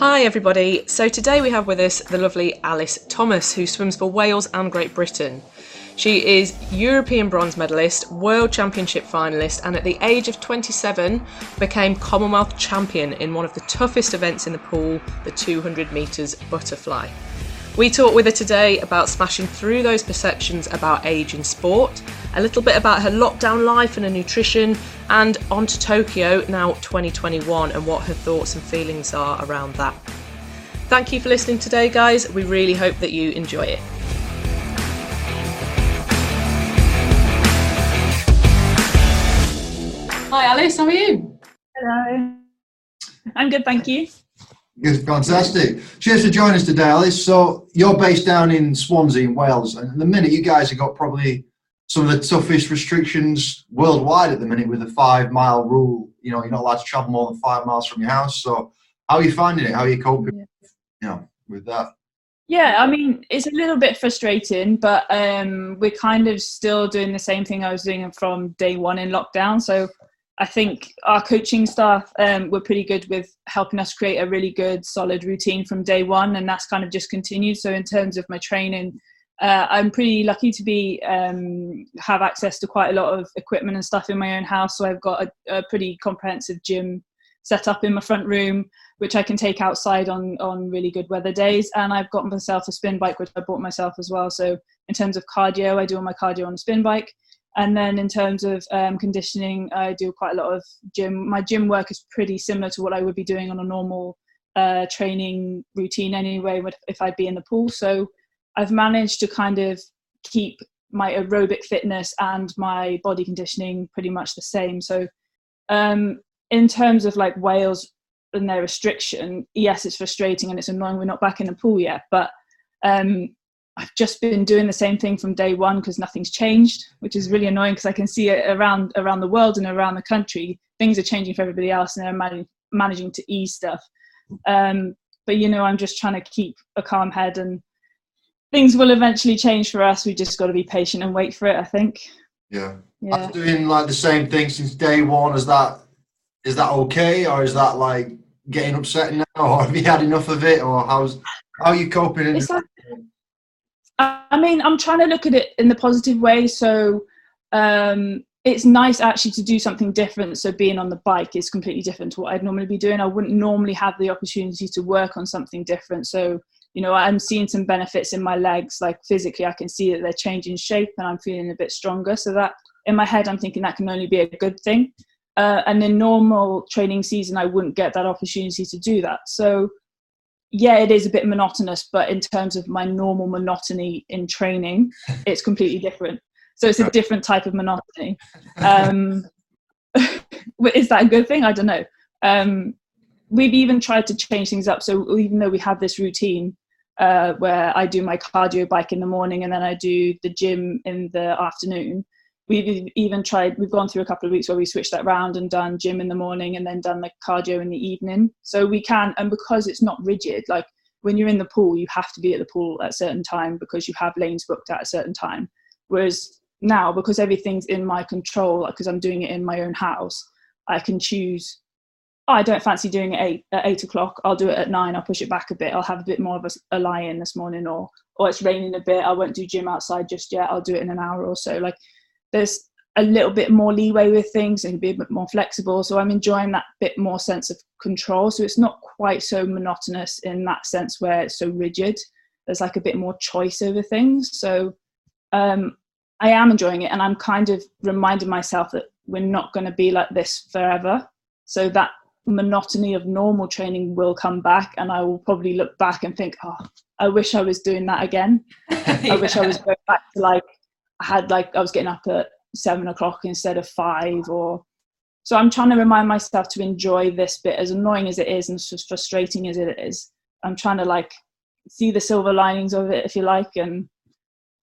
Hi, everybody. So today we have with us the lovely Alys Thomas, who swims for Wales and Great Britain. She is European bronze medalist, World Championship finalist, and at the age of 27 became Commonwealth champion in one of the toughest events in the pool, the 200 metres butterfly. We talk with her today about smashing through those perceptions about age in sport, a little bit about her lockdown life and her nutrition, and on to Tokyo now 2021 and what her thoughts and feelings are around that. Thank you for listening today, guys. We really hope that you enjoy it. Hi, Alys, how are you? Hello. I'm good, thank you. Good, fantastic. Cheers for joining us today, Alys. So you're based down in Swansea in Wales, and the minute you guys have got probably some of the toughest restrictions worldwide at the minute with the five mile rule. You know, you're not allowed to travel more than five miles from your house. So how are you finding it? How are you coping? Yeah. You know, with that. Yeah, I mean, it's a little bit frustrating, but um, we're kind of still doing the same thing I was doing from day one in lockdown. So I think our coaching staff um, were pretty good with helping us create a really good, solid routine from day one, and that's kind of just continued. So in terms of my training, uh, I'm pretty lucky to be um, have access to quite a lot of equipment and stuff in my own house. So I've got a, a, pretty comprehensive gym set up in my front room, which I can take outside on on really good weather days. And I've got myself a spin bike, which I bought myself as well. So in terms of cardio, I do all my cardio on a spin bike. And then in terms of um, conditioning, I do quite a lot of gym. My gym work is pretty similar to what I would be doing on a normal uh, training routine anyway, if I'd be in the pool. So I've managed to kind of keep my aerobic fitness and my body conditioning pretty much the same. So um, in terms of like Wales and their restriction, yes, it's frustrating and it's annoying we're not back in the pool yet, but um, I've just been doing the same thing from day one because nothing's changed, which is really annoying because I can see it around around the world and around the country. Things are changing for everybody else, and they're managing, managing to ease stuff. Um, but you know, I'm just trying to keep a calm head, and things will eventually change for us. We just got to be patient and wait for it. I think. Yeah. Yeah. After doing like the same thing since day one, is that is that okay, or is that like getting upset now, or have you had enough of it, or how's how are you coping? It's like, I mean, I'm trying to look at it in the positive way. So um, it's nice actually to do something different. So being on the bike is completely different to what I'd normally be doing. I wouldn't normally have the opportunity to work on something different. So you know, I'm seeing some benefits in my legs. Like physically, I can see that they're changing shape, and I'm feeling a bit stronger. So that in my head, I'm thinking that can only be a good thing. Uh, and in normal training season, I wouldn't get that opportunity to do that. So yeah, it is a bit monotonous, but in terms of my normal monotony in training, it's completely different. So it's a different type of monotony. Um, is that a good thing? I don't know. Um, we've even tried to change things up. So even though we have this routine uh, where I do my cardio bike in the morning and then I do the gym in the afternoon, we've even tried we've gone through a couple of weeks where we switched that round and done gym in the morning and then done the cardio in the evening so we can and because it's not rigid like when you're in the pool you have to be at the pool at a certain time because you have lanes booked at a certain time whereas now because everything's in my control because i'm doing it in my own house i can choose oh, i don't fancy doing it eight, at eight o'clock i'll do it at nine i'll push it back a bit i'll have a bit more of a, a lie in this morning or or it's raining a bit i won't do gym outside just yet i'll do it in an hour or so like there's a little bit more leeway with things and be a bit more flexible. So I'm enjoying that bit more sense of control. So it's not quite so monotonous in that sense where it's so rigid. There's like a bit more choice over things. So um, I am enjoying it, and I'm kind of reminding myself that we're not going to be like this forever. So that monotony of normal training will come back, and I will probably look back and think, oh, I wish I was doing that again. yeah. I wish I was going back to like I had like I was getting up at seven o'clock instead of five or so I'm trying to remind myself to enjoy this bit as annoying as it is and as frustrating as it is. I'm trying to like see the silver linings of it if you like and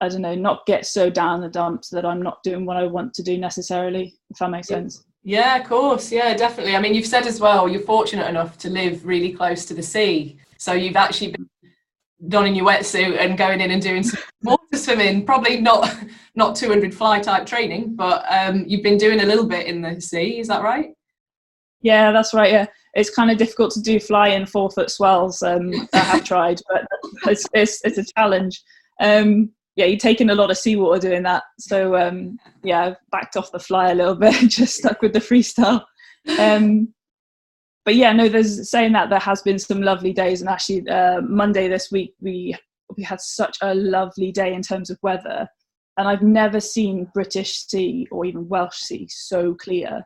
I don't know, not get so down the dumps that I'm not doing what I want to do necessarily, if that makes sense. Yeah, of course. Yeah, definitely. I mean, you've said as well, you're fortunate enough to live really close to the sea. So you've actually been donning your wetsuit and going in and doing some water swimming. Probably not not 200 fly type training, but um, you've been doing a little bit in the sea. Is that right? Yeah, that's right. Yeah, it's kind of difficult to do fly in four foot swells. Um, I have tried, but it's, it's, it's a challenge. Um, yeah, you're taking a lot of seawater doing that. So um, yeah, I've backed off the fly a little bit, just stuck with the freestyle. Um, but yeah, no, there's saying that there has been some lovely days, and actually uh, Monday this week we we had such a lovely day in terms of weather, and I've never seen British Sea or even Welsh Sea so clear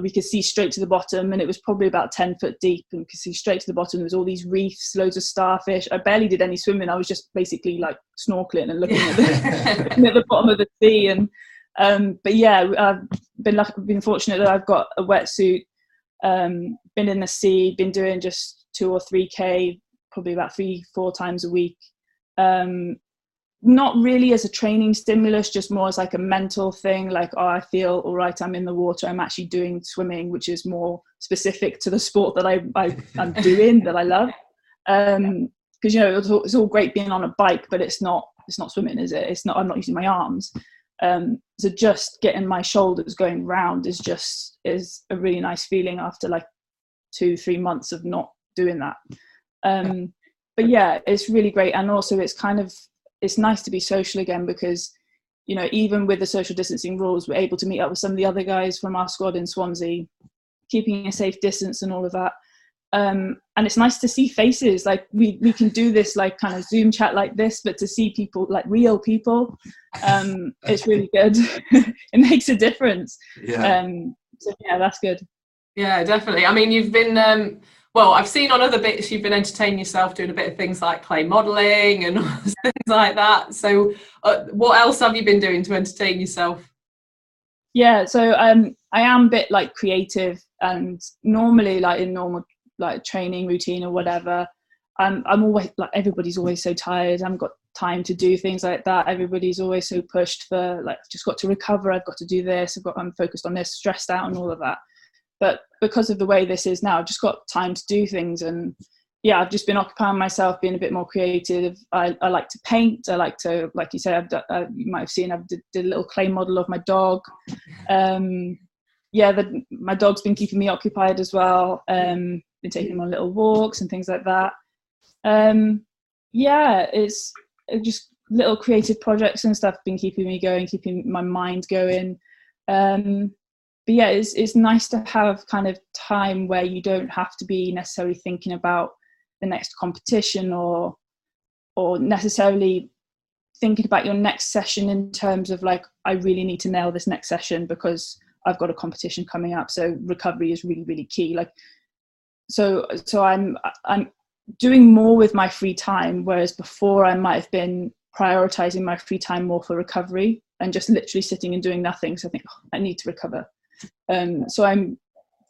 we could see straight to the bottom and it was probably about 10 foot deep and we could see straight to the bottom. There was all these reefs loads of starfish. I barely did any swimming. I was just basically like snorkeling and looking at the, looking at the bottom of the sea and um, but yeah i've been lucky, been fortunate that i've got a wetsuit um, been in the sea been doing just two or three k probably about three four times a week. Um, not really as a training stimulus, just more as like a mental thing. Like, oh, I feel all right. I'm in the water. I'm actually doing swimming, which is more specific to the sport that I, I am doing that I love. Um, because you know it's all, it's all, great being on a bike, but it's not it's not swimming, is it? It's not. I'm not using my arms. Um, so just getting my shoulders going round is just is a really nice feeling after like two three months of not doing that. Um, but yeah, it's really great, and also it's kind of it's nice to be social again because you know even with the social distancing rules we're able to meet up with some of the other guys from our squad in swansea keeping a safe distance and all of that. Um, and it's nice to see faces. Like we, we can do this like kind of zoom chat like this but to see people like real people um, it's really good. It makes a difference. Yeah. Um, so yeah that's good. Yeah definitely. I mean you've been um, well, I've seen on other bits you've been entertaining yourself doing a bit of things like clay modelling and things like that. So, uh, what else have you been doing to entertain yourself? Yeah, so um, I am a bit like creative, and normally, like in normal like training routine or whatever, I'm I'm always like everybody's always so tired. I haven't got time to do things like that. Everybody's always so pushed for like just got to recover. I've got to do this. I've got I'm focused on this, stressed out, and all of that but because of the way this is now i've just got time to do things and yeah i've just been occupying myself being a bit more creative. I, I like to paint. I like to like you said I've, uh, you might have seen i did, did, a little clay model of my dog. Um, yeah the, my dog's been keeping me occupied as well um, been taking him on little walks and things like that. Um, yeah it's just little creative projects and stuff been keeping me going keeping my mind going. Um, but yeah, it's it's nice to have kind of time where you don't have to be necessarily thinking about the next competition or or necessarily thinking about your next session in terms of like I really need to nail this next session because I've got a competition coming up. So recovery is really really key. Like so so I'm I'm doing more with my free time whereas before I might have been prioritizing my free time more for recovery and just literally sitting and doing nothing. So I think oh, I need to recover. Um, so I'm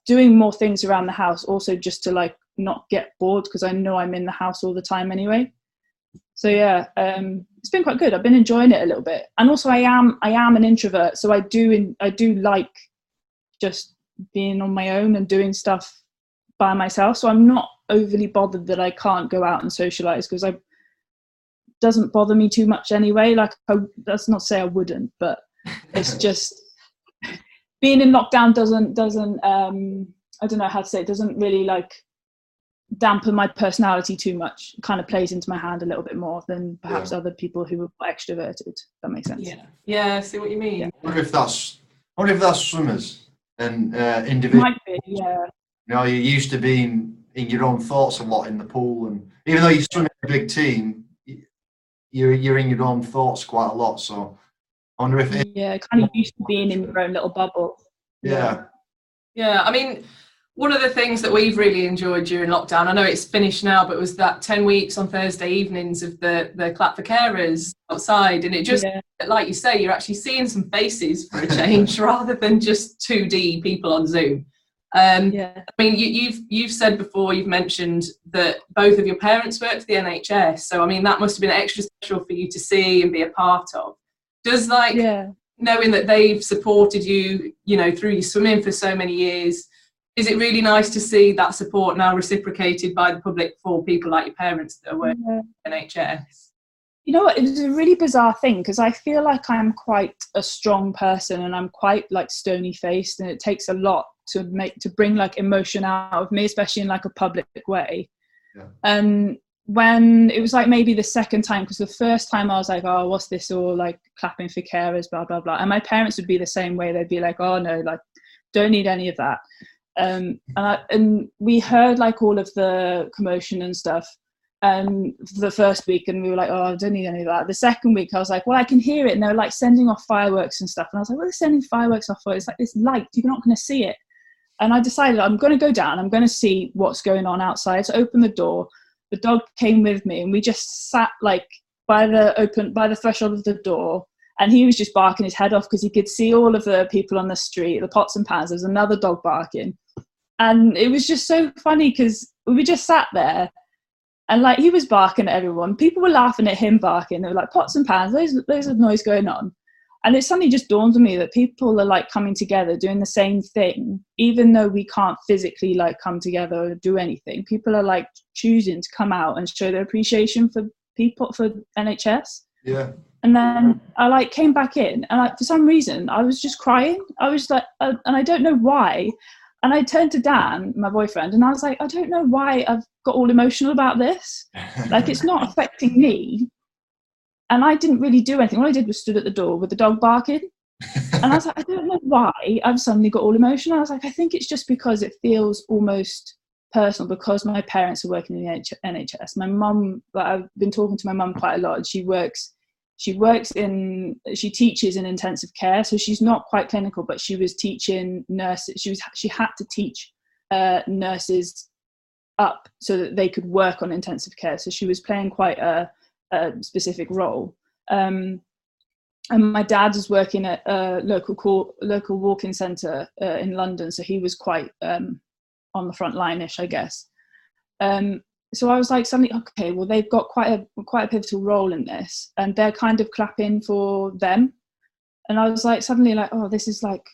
doing more things around the house also just to like not get bored because I know I'm in the house all the time anyway. So yeah, um, it's been quite good. I've been enjoying it a little bit, and also I am I am an introvert, so I do in, I do like just being on my own and doing stuff by myself. So I'm not overly bothered that I can't go out and socialize because I doesn't bother me too much anyway. Like I, that's not say I wouldn't, but it's just being in lockdown doesn't doesn't um I don't know how to say it doesn't really like dampen my personality too much. It kind of plays into my hand a little bit more than perhaps yeah. other people who are extroverted. That makes sense. Yeah, yeah. See what you mean. Yeah. I wonder if that's I wonder if that's swimmers and uh, individuals. Might be, yeah. You know, you're used to being in your own thoughts a lot in the pool, and even though you swim in a big team, you're you're in your own thoughts quite a lot. So I wonder if it, yeah, kind of used to being in your own little bubble. Yeah. Yeah, I mean, one of the things that we've really enjoyed during lockdown, I know it's finished now, but was that 10 weeks on Thursday evenings of the, the clap for carers outside. And it just, yeah. like you say, you're actually seeing some faces for a change rather than just 2D people on Zoom. Um, yeah. I mean, you, you've you've said before, you've mentioned that both of your parents worked for the NHS, so I mean that must have been extra special for you to see and be a part of does like yeah. knowing that they've supported you you know through your swimming for so many years is it really nice to see that support now reciprocated by the public for people like your parents that are working yeah. NHS? You know what? It's a really bizarre thing because I feel like I'm quite a strong person and I'm quite like stony faced, and it takes a lot to make to bring like emotion out of me, especially in like a public way. Yeah. And when it was like maybe the second time, because the first time I was like, oh, what's this all like clapping for carers, blah blah blah, and my parents would be the same way. They'd be like, oh no, like don't need any of that. Um, and, I, and we heard like all of the commotion and stuff um, the first week, and we were like, oh, I don't need any of that. The second week, I was like, well, I can hear it, and they're like sending off fireworks and stuff, and I was like, well, they're sending fireworks off for? It's like this light, you're not going to see it. And I decided I'm going to go down, I'm going to see what's going on outside. So I the door. The dog came with me, and we just sat like by the open by the threshold of the door and he was just barking his head off because he could see all of the people on the street, the pots and pans. There was another dog barking, and it was just so funny because we just sat there, and like he was barking at everyone. People were laughing at him barking. They were like pots and pans. There's there's a noise going on, and it suddenly just dawned on me that people are like coming together, doing the same thing, even though we can't physically like come together or do anything. People are like choosing to come out and show their appreciation for people for NHS. Yeah. And then I like came back in, and like for some reason I was just crying. I was like, uh, and I don't know why. And I turned to Dan, my boyfriend, and I was like, I don't know why I've got all emotional about this. Like it's not affecting me. And I didn't really do anything. All I did was stood at the door with the dog barking. And I was like, I don't know why I've suddenly got all emotional. I was like, I think it's just because it feels almost personal because my parents are working in the NHS. My mum, like, I've been talking to my mum quite a lot. She works she works in she teaches in intensive care so she's not quite clinical but she was teaching nurses she was she had to teach uh, nurses up so that they could work on intensive care so she was playing quite a, a specific role. Um, and my dad was working at a local call, local walking centre uh, in London, so he was quite um, on the front line-ish, I guess. Um, so I was like suddenly okay well they've got quite a quite a pivotal role in this and they're kind of clapping for them. And I was like suddenly like oh this is like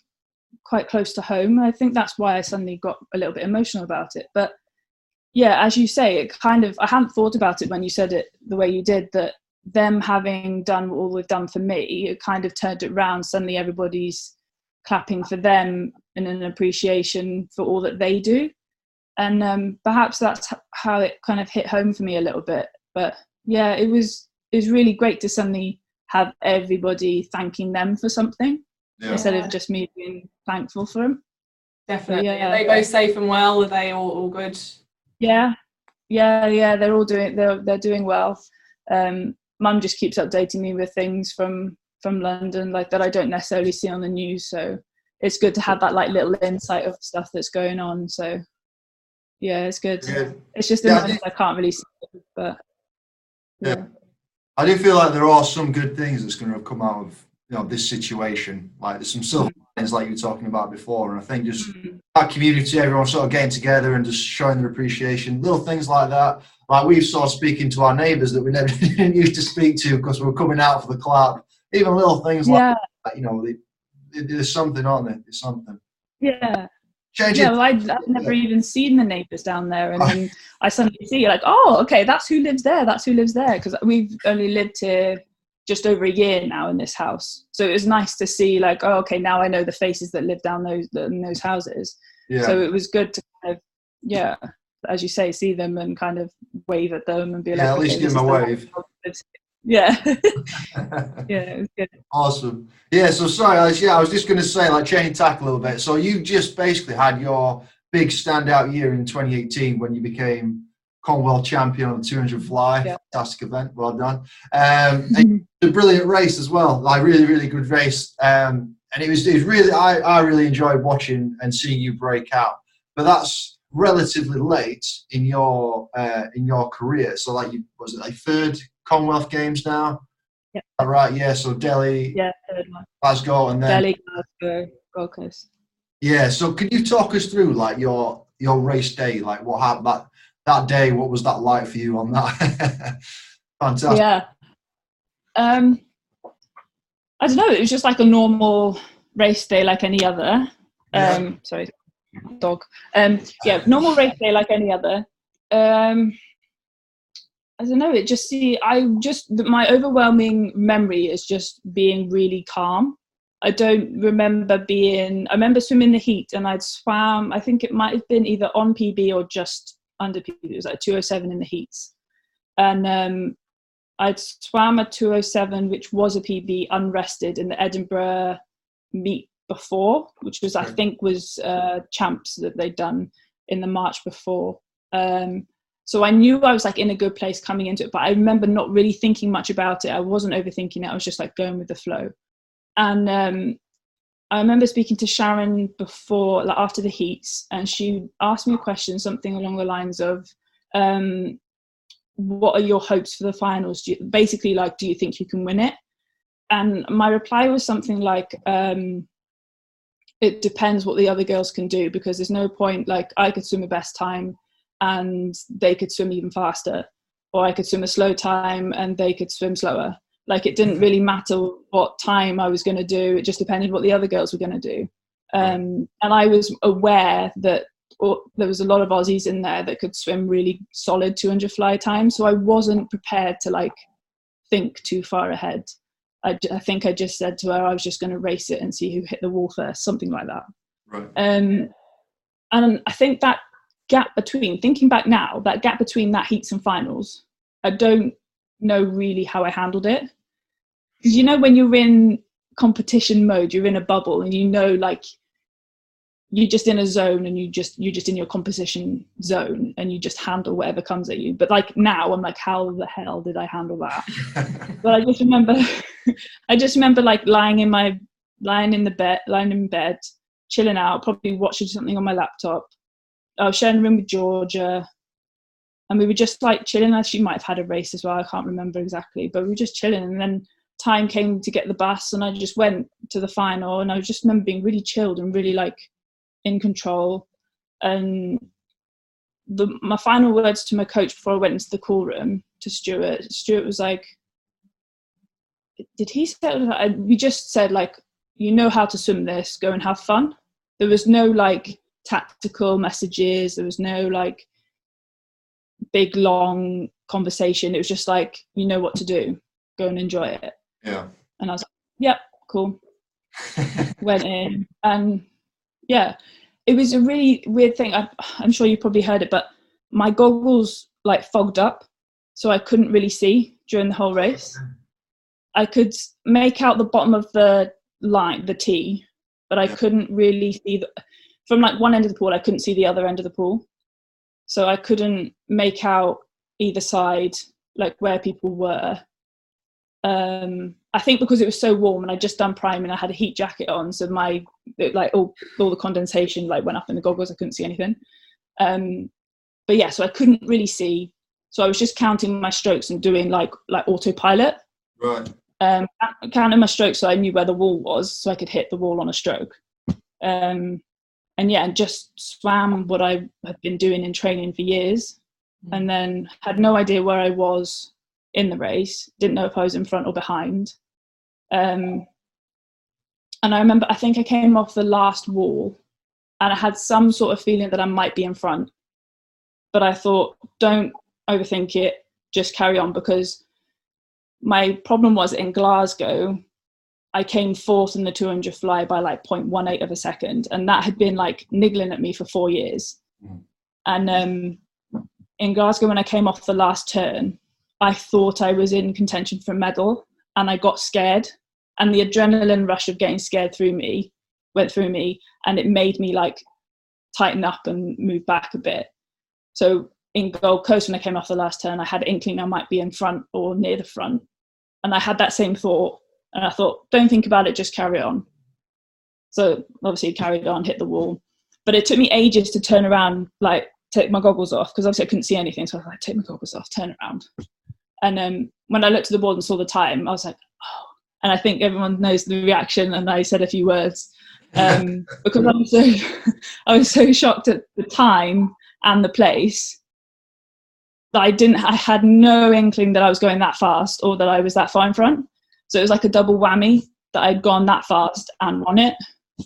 quite close to home. And I think that's why I suddenly got a little bit emotional about it. But yeah as you say it kind of I hadn't thought about it when you said it the way you did that them having done all they've done for me it kind of turned it around suddenly everybody's clapping for them in an appreciation for all that they do and um, perhaps that's how it kind of hit home for me a little bit. But yeah, it was it was really great to suddenly have everybody thanking them for something yeah. instead of just me being thankful for them. Definitely. yeah, Are they both safe and well? Are they all, all good? Yeah, yeah, yeah. They're all doing they're they're doing well. Um, Mum just keeps updating me with things from from London, like that I don't necessarily see on the news. So it's good to have that like little insight of stuff that's going on. So yeah, it's good. It's just yeah, I, I, can't really see it, but yeah. yeah. I do feel like there are some good things that's going to have come out of you know this situation. Like there's some silver lines, like you were talking about before, and I think just mm-hmm. that community, everyone sort of getting together and just showing their appreciation, little things like that. Like we've sort of speaking to our neighbours that we never didn't used to speak to because we were coming out for the club. Even little things yeah. like that, you know, they, they, there's something on there. There's something. Yeah, Change yeah, well, I'd, I'd never even seen the neighbours down there, and then I suddenly see like, oh, okay, that's who lives there. That's who lives there, because we've only lived here just over a year now in this house. So it was nice to see like, oh, okay, now I know the faces that live down those in those houses. Yeah. So it was good to kind of, yeah, as you say, see them and kind of wave at them and be yeah, like, at least give them a wave. Yeah. yeah, it was good. Awesome. Yeah, so sorry, I was, yeah, I was just going to say, like, changing tack a little bit. So you just basically had your big standout year in 2018 when you became Commonwealth champion on the 200 fly. Yeah. Fantastic event. Well done. Um, a brilliant race as well. Like, really, really good race. Um, and it was, it was really, I, I really enjoyed watching and seeing you break out. But that's relatively late in your uh, in your career. So, like, you was it like third Commonwealth Games now. Yeah. Right. Yeah. So Delhi. Yeah. Third one. Glasgow and then Delhi, Glasgow, Gold Coast. Yeah. So can you talk us through like your your race day? Like what happened that that day? What was that like for you on that? Fantastic. Yeah. Um, I don't know. It was just like a normal race day, like any other. Um, yeah. sorry, dog. Um, yeah, normal race day like any other. Um, I don't know. It just see. I just my overwhelming memory is just being really calm. I don't remember being. I remember swimming the heat, and I'd swam. I think it might have been either on PB or just under PB. It was like 207 in the heats, and um, I'd swam a 207, which was a PB, unrested in the Edinburgh meet before, which was I think was uh, champs that they'd done in the March before. Um, so I knew I was like in a good place coming into it, but I remember not really thinking much about it. I wasn't overthinking it. I was just like going with the flow. And um, I remember speaking to Sharon before, like after the heats, and she asked me a question, something along the lines of, um, "What are your hopes for the finals? You, basically, like, do you think you can win it?" And my reply was something like, um, "It depends what the other girls can do, because there's no point. Like, I could swim a best time, and they could swim even faster, or I could swim a slow time and they could swim slower." Like it didn't really matter what time I was going to do. It just depended what the other girls were going to do. Um, and I was aware that or, there was a lot of Aussies in there that could swim really solid 200 fly times. So I wasn't prepared to like think too far ahead. I, I think I just said to her I was just going to race it and see who hit the wall first, something like that. Right. Um, and I think that gap between thinking back now, that gap between that heats and finals, I don't know really how I handled it because you know when you're in competition mode you're in a bubble and you know like you're just in a zone and you just you're just in your composition zone and you just handle whatever comes at you. But like now i'm like how the hell did i handle that? But i just remember i just remember like lying in my lying in the bed lying in bed chilling out probably watching something on my laptop. I was sharing a room with georgia and we were just like chilling. She might have had a race as well. I can't remember exactly but we were just chilling and then time came to get the bus and I just went to the final and I just remember being really chilled and really like in control. And the my final words to my coach before I went into the call room to Stuart Stuart was like did he say we just said like you know how to swim this go and have fun. There was no like tactical messages there was no like big long conversation. It was just like you know what to do. Go and enjoy it Yeah. and I was like, yep, cool. Went in and yeah, it was a really weird thing. I, I'm sure you probably heard it, but my goggles like fogged up, so I couldn't really see during the whole race. I could make out the bottom of the line, the T, but I couldn't really see the, from like one end of the pool. I couldn't see the other end of the pool, so I couldn't make out either side, like where people were um i think because it was so warm and I'd just done prime and i had a heat jacket on. So my it, like all, all the condensation like went up in the goggles. I couldn't see anything. Um but yeah so i couldn't really see. So i was just counting my strokes and doing like like autopilot. Right. um counting my strokes so i knew where the wall was so i could hit the wall on a stroke. Um and yeah and just swam what i had been doing in training for years. And then had no idea where i was in the race didn't know if i was in front or behind. Um and i remember i think i came off the last wall and i had some sort of feeling that i might be in front. But i thought don't overthink it just carry on because my problem was in glasgow i came fourth in the 200 fly by like 0.18 of a second and that had been like niggling at me for four years. Mm. and um in glasgow when i came off the last turn I thought I was in contention for a medal and I got scared. And the adrenaline rush of getting scared through me went through me and it made me like tighten up and move back a bit. So in Gold Coast, when I came off the last turn, I had an inkling I might be in front or near the front. And I had that same thought. And I thought, don't think about it, just carry on. So obviously carried on, hit the wall. But it took me ages to turn around, like take my goggles off, because obviously I couldn't see anything. So I was like, take my goggles off, turn around. And um, when I looked at the board and saw the time, I was like, oh. And I think everyone knows the reaction. And I said a few words um, because I was so I was so shocked at the time and the place that I didn't. I had no inkling that I was going that fast or that I was that far in front. So it was like a double whammy that I'd gone that fast and won it.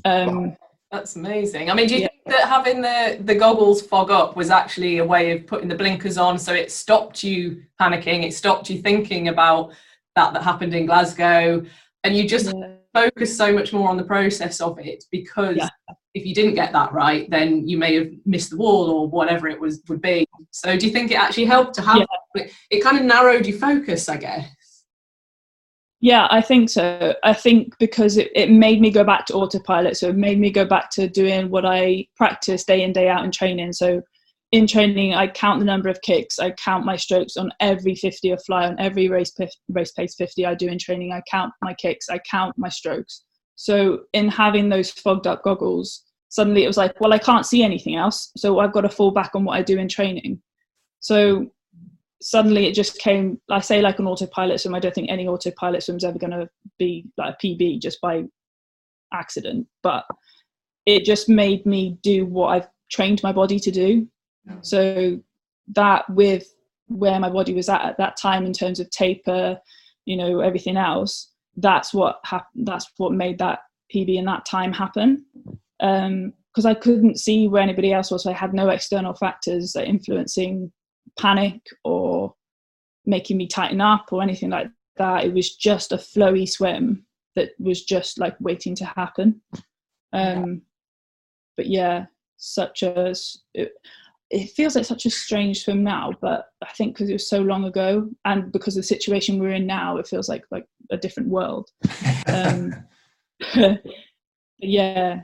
Um, That's amazing. I mean, do you Yeah. think that having the, the goggles fog up was actually a way of putting the blinkers on so it stopped you panicking, it stopped you thinking about that that happened in Glasgow, and you just yeah. focus so much more on the process of it because Yeah. if you didn't get that right, then you may have missed the wall or whatever it was would be. So do you think it actually helped to have it, it kind of narrowed your focus, I guess? Yeah, I think so. I think because it, it made me go back to autopilot. So it made me go back to doing what I practice day in, day out in training. So in training, I count the number of kicks, I count my strokes on every 50 or fly, on every race, race pace 50 I do in training. I count my kicks, I count my strokes. So in having those fogged up goggles, suddenly it was like, well, I can't see anything else. So I've got to fall back on what I do in training. So suddenly it just came i say like an autopilot swim i don't think any autopilot swim's ever going to be like a pb just by accident but it just made me do what i've trained my body to do. So that with where my body was at at that time in terms of taper you know everything else that's what happened that's what made that pb in that time happen. Um because i couldn't see where anybody else was so i had no external factors influencing panic or making me tighten up or anything like that. It was just a flowy swim that was just like waiting to happen. Um, but yeah, such a it, it feels like such a strange swim now, but I think because it was so long ago and because of the situation we're in now, it feels like like a different world. Um, yeah,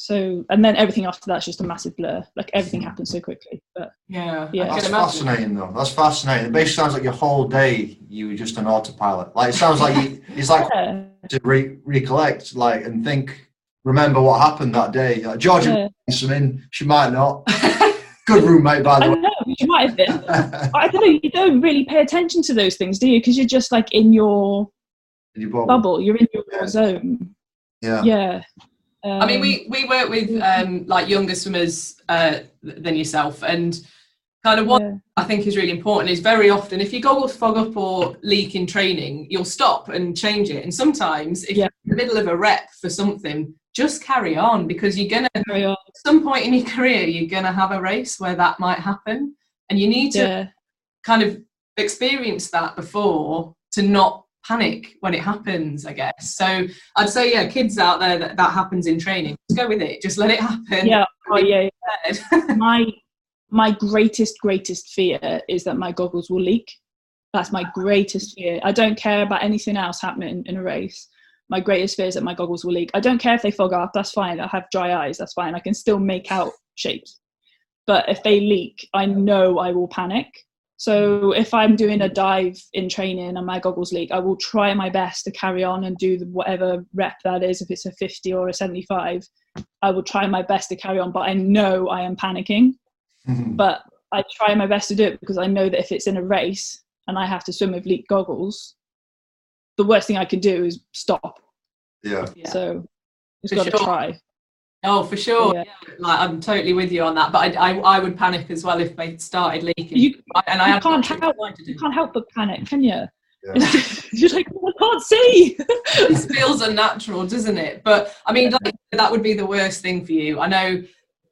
so and then everything after that's just a massive blur. Like everything happens so quickly. But Yeah, Yeah. That's fascinating, though. That's fascinating. It basically sounds like your whole day you were just an autopilot. Like it sounds like you, it's like yeah, to re- recollect, like and think, remember what happened that day. Like, Georgia, yeah. something she might not. Good roommate, by I the don't know. You might have been. I don't know. You don't really pay attention to those things, do you? Because you're just like in your way. Your bubble. bubble. You're in your Yeah. zone. Yeah. Yeah. I mean, Um, we, we work with um, like younger swimmers uh, than yourself, and kind of what yeah. I think is really important is very often if your goggles fog up or leak in training, you'll stop and change it. And sometimes, if Yeah. you're in the middle of a rep for something, just carry on because you're gonna Carry on. at some point in your career you're gonna have a race where that might happen, and you need to Yeah. kind of experience that before to not panic when it happens i guess so i'd say yeah kids out there that that happens in training just go with it just let it happen Yeah. Oh, yeah. yeah. My my greatest greatest fear is that my goggles will leak. That's my greatest fear. I don't care about anything else happening in a race. My greatest fear is that my goggles will leak. I don't care if they fog up. That's fine. I have dry eyes. That's fine. I can still make out shapes. But if they leak, I know I will panic. So if I'm doing a dive in training and my goggles leak, I will try my best to carry on and do the, whatever rep that is. If it's a 50 or a 75, I will try my best to carry on. But I know I am panicking mm-hmm. but I try my best to do it because I know that if it's in a race and I have to swim with leak goggles, the worst thing I can do is stop. yeah. Yeah. So just For got to sure. try. Oh for sure Yeah. yeah. like i'm totally with you on that but i i, I would panic as well if they started leaking You, and i you had can't help- you can't help but panic, can you? Yeah. You're like, "Oh, I can't see. this feels unnatural, doesn't it? But I mean, like, that would be the worst thing for you. I know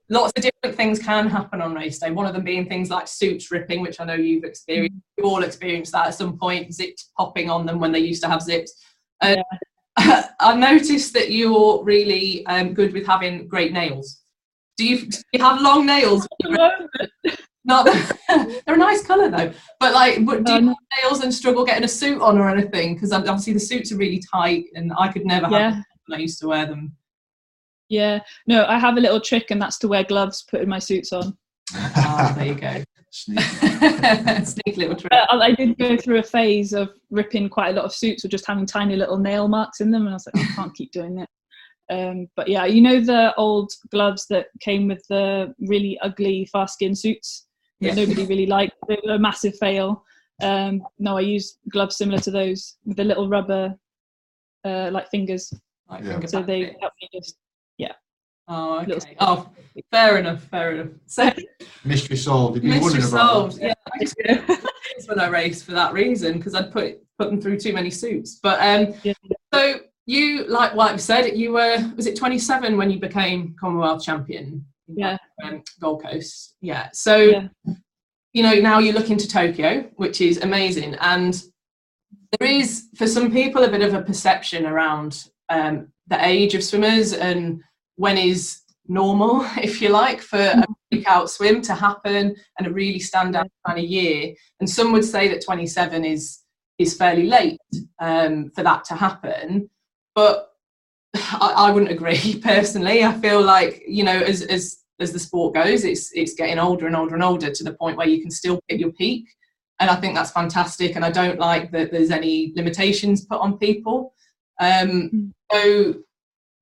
lots of different things can happen on race day. One of them being things like suits ripping, which I know you've experienced. You all experienced that at some point. Zips popping on them when they used to have zips. Uh, I've noticed that you're really um, good with having great nails. Do you, do you have long nails? Not they're a nice colour though. But like, but do you Um, have nails and struggle getting a suit on or anything? Because obviously the suits are really tight, and I could never have yeah, them when I used to wear them. yeah. No, I have a little trick, and that's to wear gloves putting my suits on. Ah, there you go. Sneak. Sneaky little trick. Uh, I I did go through a phase of ripping quite a lot of suits or just having tiny little nail marks in them, and I was like, I can't keep doing it. Um, but yeah, you know the old gloves that came with the really ugly Fastskin suits that Yeah. nobody really liked. They were a massive fail. Um, no, I use gloves similar to those with the little rubber uh, like fingers, Like Yeah. finger so they packet. help me just Oh, okay. Oh, fair enough. Fair enough. So Mystery solved. If you mystery wondering about solved. Yeah, I just when I raced for that reason because I'd put put them through too many suits. But um, Yeah. so you like what I've said. You were was it 27 when you became Commonwealth champion? Yeah. Um, Gold Coast. Yeah. So Yeah. you know now you're looking to Tokyo, which is amazing, and there is for some people a bit of a perception around um, the age of swimmers and when is normal, if you like, for a breakout swim to happen and a really standout kind of year. And some would say that 27 is is fairly late um, for that to happen. But I, I, wouldn't agree personally. I feel like you know, as as as the sport goes, it's it's getting older and older and older to the point where you can still hit your peak. And I think that's fantastic. And I don't like that there's any limitations put on people. Um, mm. so,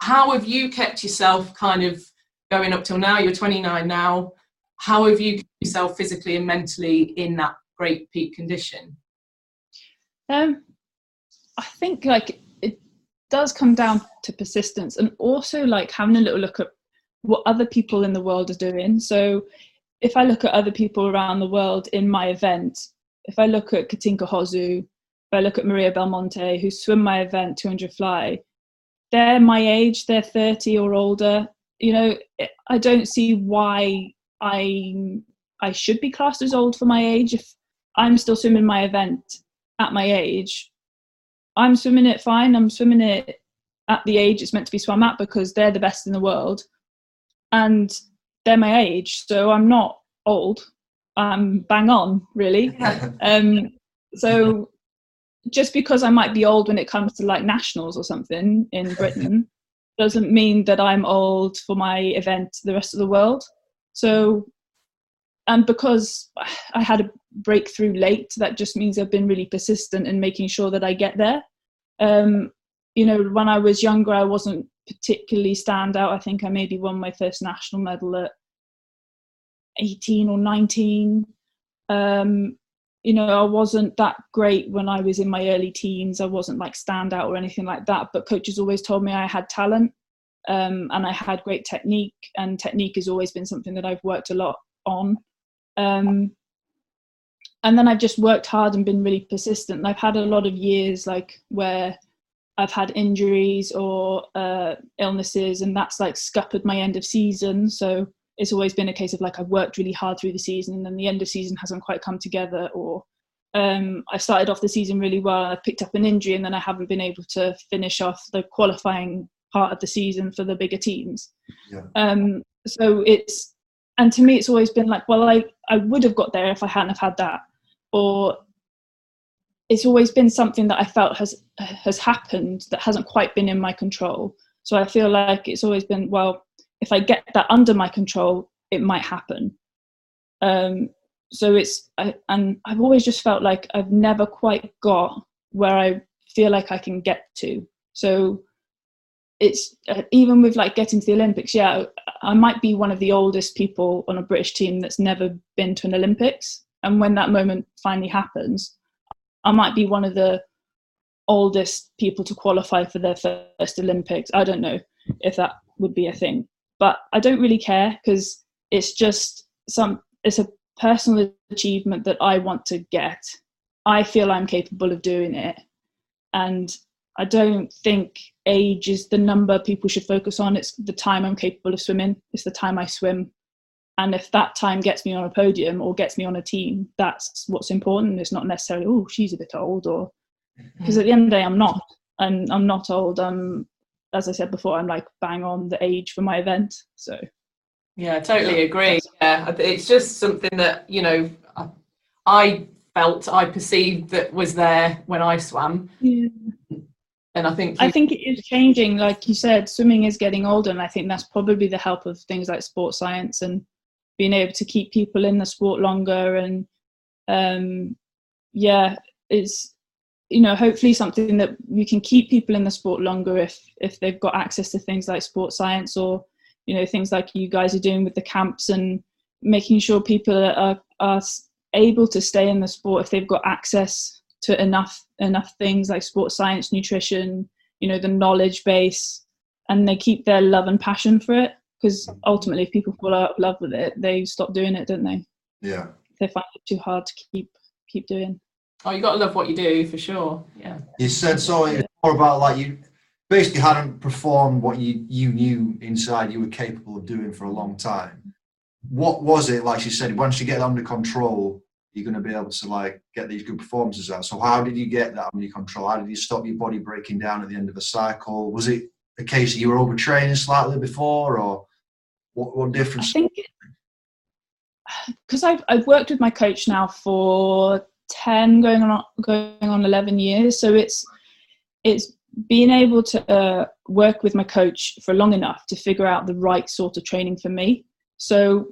how have you kept yourself kind of going up till now? You're 29 now. How have you kept yourself physically and mentally in that great peak condition? Um, I think like it does come down to persistence and also like having a little look at what other people in the world are doing. So if I look at other people around the world in my event, if I look at Katinka Hosszu, if I look at Mireia Belmonte, who swim my event 200 fly, they're my age, they're 30 or older. You know, I don't see why I I should be classed as old for my age if I'm still swimming my event at my age. I'm swimming it fine. I'm swimming it at the age it's meant to be swum at because they're the best in the world and they're my age, so I'm not old. I'm bang on, really. um, so just because I might be old when it comes to like nationals or something in Britain doesn't mean that I'm old for my event the rest of the world. So, and because I had a breakthrough late, that just means I've been really persistent in making sure that I get there. Um, you know, when I was younger, I wasn't particularly stand out. I think I maybe won my first national medal at 18 or 19. Um, you know, I wasn't that great when I was in my early teens. I wasn't like stand out or anything like that. But coaches always told me I had talent um, and I had great technique. And technique has always been something that I've worked a lot on. Um, and then I've just worked hard and been really persistent. And I've had a lot of years like where I've had injuries or uh, illnesses, and that's like scuppered my end of season. So it's always been a case of like I've worked really hard through the season, and then the end of season hasn't quite come together. Or um, I started off the season really well, and I picked up an injury, and then I haven't been able to finish off the qualifying part of the season for the bigger teams. Yeah. Um, so it's and to me, it's always been like, well, I I would have got there if I hadn't have had that, or it's always been something that I felt has has happened that hasn't quite been in my control. So I feel like it's always been well, if I get that under my control, it might happen. Um, so it's I, and I've always just felt like I've never quite got where I feel like I can get to. So it's uh, even with like getting to the Olympics. Yeah, I might be one of the oldest people on a British team that's never been to an Olympics, and when that moment finally happens, I might be one of the oldest people to qualify for their first Olympics. I don't know if that would be a thing, but I don't really care because it's just some. It's a personal achievement that I want to get. I feel I'm capable of doing it, and I don't think age is the number people should focus on. It's the time I'm capable of swimming. It's the time I swim. And if that time gets me on a podium or gets me on a team, that's what's important. It's not necessarily, oh, she's a bit old, or because at the end of the day, I'm not, and I'm not old. I'm, as I said before, I'm like bang on the age for my event. So, yeah, totally agree. Yeah, it's just something that you know, I felt, I perceived that was there when I swam. Yeah. And I think I think it is changing. Like you said, swimming is getting older, and I think that's probably the help of things like sports science and being able to keep people in the sport longer and um, yeah it's you know hopefully something that we can keep people in the sport longer if if they've got access to things like sports science or you know things like you guys are doing with the camps and making sure people are, are able to stay in the sport if they've got access to enough enough things like sports science nutrition you know the knowledge base and they keep their love and passion for it because ultimately if people fall out of love with it they stop doing it don't they? Yeah. They find it too hard to keep keep doing oh you got to love what you do for sure yeah you said so it's more about like you basically hadn't performed what you you knew inside you were capable of doing for a long time what was it like she said once you get under control you're going to be able to like get these good performances out. So how did you get that under control? How did you stop your body breaking down at the end of a cycle? Was it a case that you were overtraining slightly before, or what, what difference? I think because I've I've worked with my coach now for ten, going on going on eleven years, so it's it's being able to uh, work with my coach for long enough to figure out the right sort of training for me. So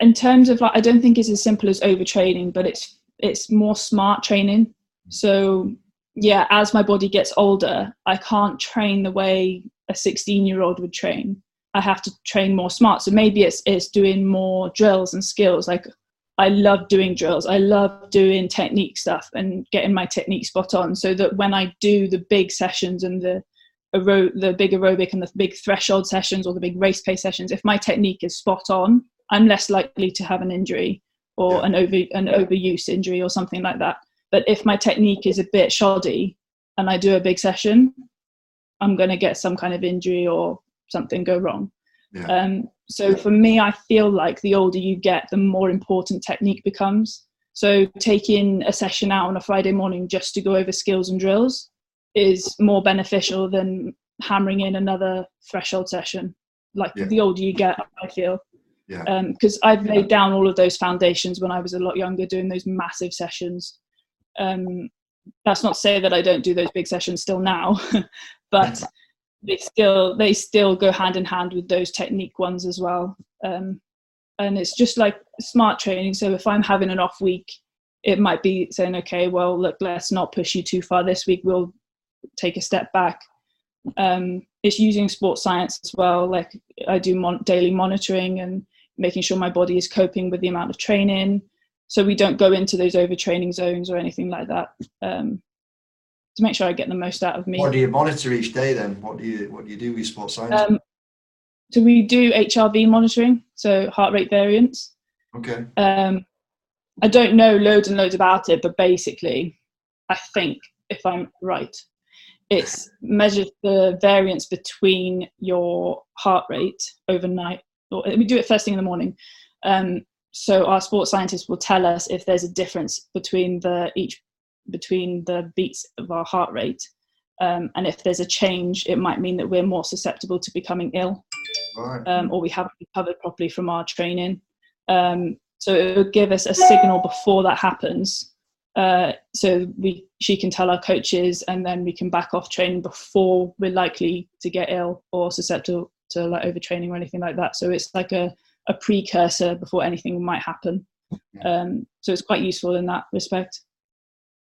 in terms of like i don't think it's as simple as overtraining but it's it's more smart training. So yeah as my body gets older i can't train the way a 16 year old would train. I have to train more smart. So maybe it's it's doing more drills and skills like i love doing drills i love doing technique stuff and getting my technique spot on so that when i do the big sessions and the the big aerobic and the big threshold sessions or the big race pace sessions if my technique is spot on I'm less likely to have an injury or yeah. an over an overuse injury or something like that. But if my technique is a bit shoddy and I do a big session, I'm going to get some kind of injury or something go wrong. Yeah. Um, so for me, I feel like the older you get, the more important technique becomes. So taking a session out on a Friday morning just to go over skills and drills is more beneficial than hammering in another threshold session. Like yeah. the older you get, I feel. Yeah. Because um, I've laid down all of those foundations when I was a lot younger, doing those massive sessions. Um, that's not to say that I don't do those big sessions still now, but they still they still go hand in hand with those technique ones as well. Um, and it's just like smart training. So if I'm having an off week, it might be saying, okay, well, look, let's not push you too far this week. We'll take a step back. Um, it's using sports science as well. Like I do mon- daily monitoring and making sure my body is coping with the amount of training so we don't go into those overtraining zones or anything like that um, to make sure I get the most out of me. What do you monitor each day then? What do you what do you do with sports science? Um, so we do HRV monitoring, so heart rate variance. Okay. Um, I don't know loads and loads about it, but basically, I think if I'm right, it's measured the variance between your heart rate overnight Or we do it first thing in the morning. Um, so our sports scientists will tell us if there's a difference between the each between the beats of our heart rate, um, and if there's a change, it might mean that we're more susceptible to becoming ill, right. um, or we haven't recovered properly from our training. Um, so it would give us a signal before that happens, uh, so we she can tell our coaches, and then we can back off training before we're likely to get ill or susceptible to like overtraining or anything like that. So it's like a, a precursor before anything might happen. Um, so it's quite useful in that respect.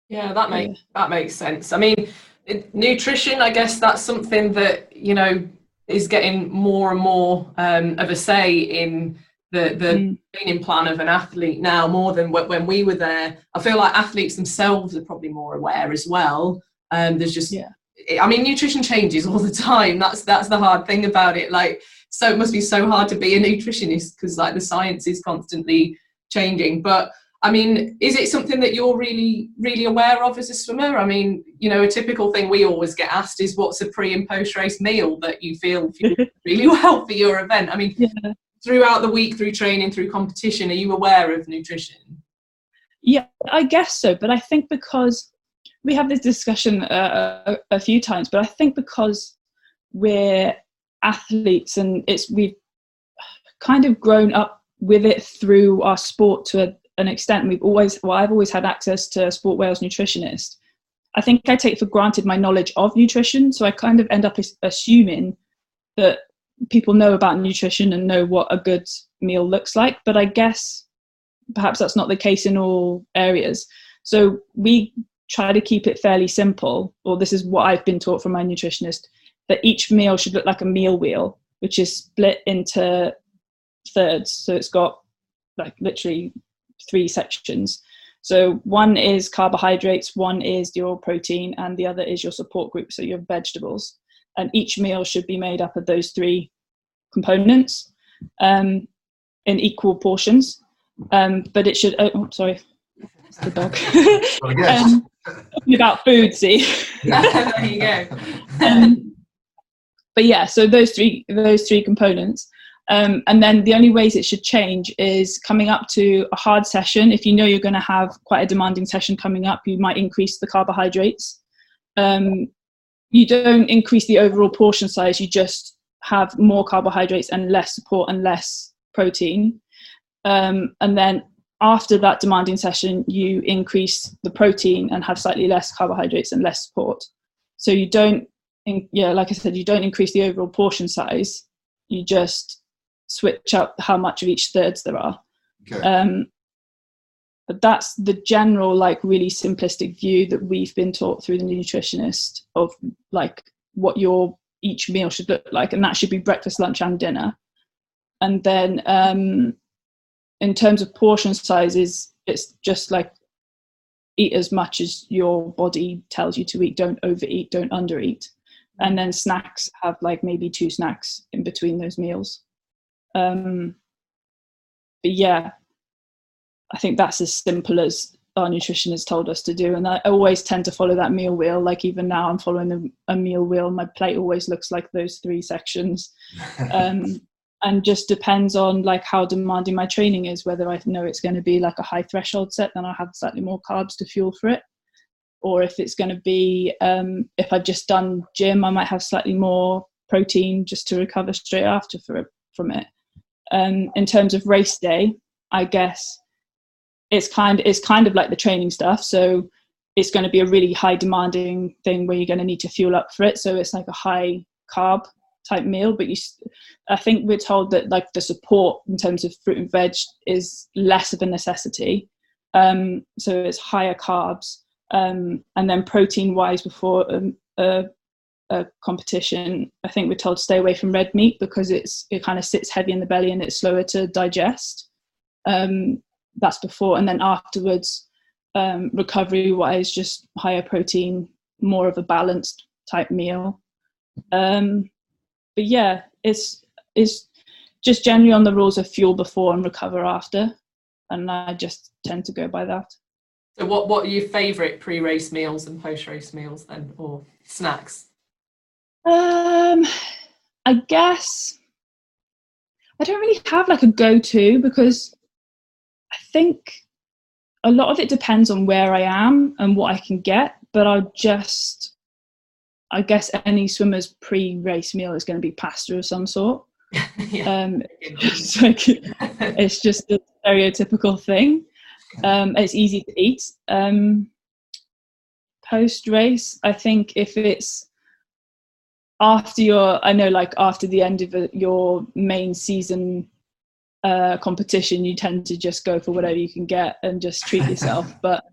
Yeah, that makes yeah. that makes sense. I mean, nutrition. I guess that's something that you know is getting more and more um, of a say in the the mm. training plan of an athlete now, more than when we were there. I feel like athletes themselves are probably more aware as well. Um, there's just yeah. I mean, nutrition changes all the time. That's that's the hard thing about it. Like, so it must be so hard to be a nutritionist because like the science is constantly changing. But I mean, is it something that you're really really aware of as a swimmer? I mean, you know, a typical thing we always get asked is what's a pre and post race meal that you feel really well for your event. I mean, yeah. throughout the week, through training, through competition, are you aware of nutrition? Yeah, I guess so. But I think because we have this discussion uh, a, a, few times, but I think because we're athletes and it's we've kind of grown up with it through our sport to a, an extent. We've always, well, I've always had access to Sport Wales nutritionist. I think I take for granted my knowledge of nutrition, so I kind of end up assuming that people know about nutrition and know what a good meal looks like. But I guess perhaps that's not the case in all areas. So we try to keep it fairly simple, or this is what I've been taught from my nutritionist, that each meal should look like a meal wheel, which is split into thirds. So it's got like literally three sections. So one is carbohydrates, one is your protein, and the other is your support group, so your vegetables. And each meal should be made up of those three components um, in equal portions. Um, but it should, oh, sorry, the dog. um, about food, see. there you go. Um, but yeah, so those three those three components. Um, and then the only ways it should change is coming up to a hard session. If you know you're going to have quite a demanding session coming up, you might increase the carbohydrates. Um, you don't increase the overall portion size, you just have more carbohydrates and less support and less protein. Um, and then after that demanding session, you increase the protein and have slightly less carbohydrates and less support. So you don't, yeah, like I said, you don't increase the overall portion size. You just switch up how much of each thirds there are. Okay. Um, but that's the general, like, really simplistic view that we've been taught through the nutritionist of like what your each meal should look like, and that should be breakfast, lunch, and dinner. And then um, in terms of portion sizes, it's just like eat as much as your body tells you to eat. Don't overeat, don't undereat. And then snacks have like maybe two snacks in between those meals. Um, but yeah, I think that's as simple as our nutrition has told us to do. And I always tend to follow that meal wheel. Like even now, I'm following a, a meal wheel. My plate always looks like those three sections. Um, and just depends on like how demanding my training is whether i know it's going to be like a high threshold set then i'll have slightly more carbs to fuel for it or if it's going to be um, if i've just done gym i might have slightly more protein just to recover straight after for, from it um, in terms of race day i guess it's kind it's kind of like the training stuff. So it's going to be a really high demanding thing where you're going to need to fuel up for it. So it's like a high carb type meal but you i think we're told that like the support in terms of fruit and veg is less of a necessity. Um, so it's higher carbs um, and then protein wise before um, a, a, competition i think we're told to stay away from red meat because it's it kind of sits heavy in the belly and it's slower to digest um, that's before and then afterwards um, recovery wise just higher protein more of a balanced type meal um, but yeah, it's it's just generally on the rules of fuel before and recover after, and I just tend to go by that. So, what what are your favourite pre-race meals and post-race meals then, or snacks? Um, I guess I don't really have like a go-to because I think a lot of it depends on where I am and what I can get. But I just I guess any swimmer's pre-race meal is going to be pasta of some sort. um, it's, like, it's just a stereotypical thing. Um, it's easy to eat. Um, Post race, I think if it's after your, I know, like after the end of your main season uh, competition, you tend to just go for whatever you can get and just treat yourself. but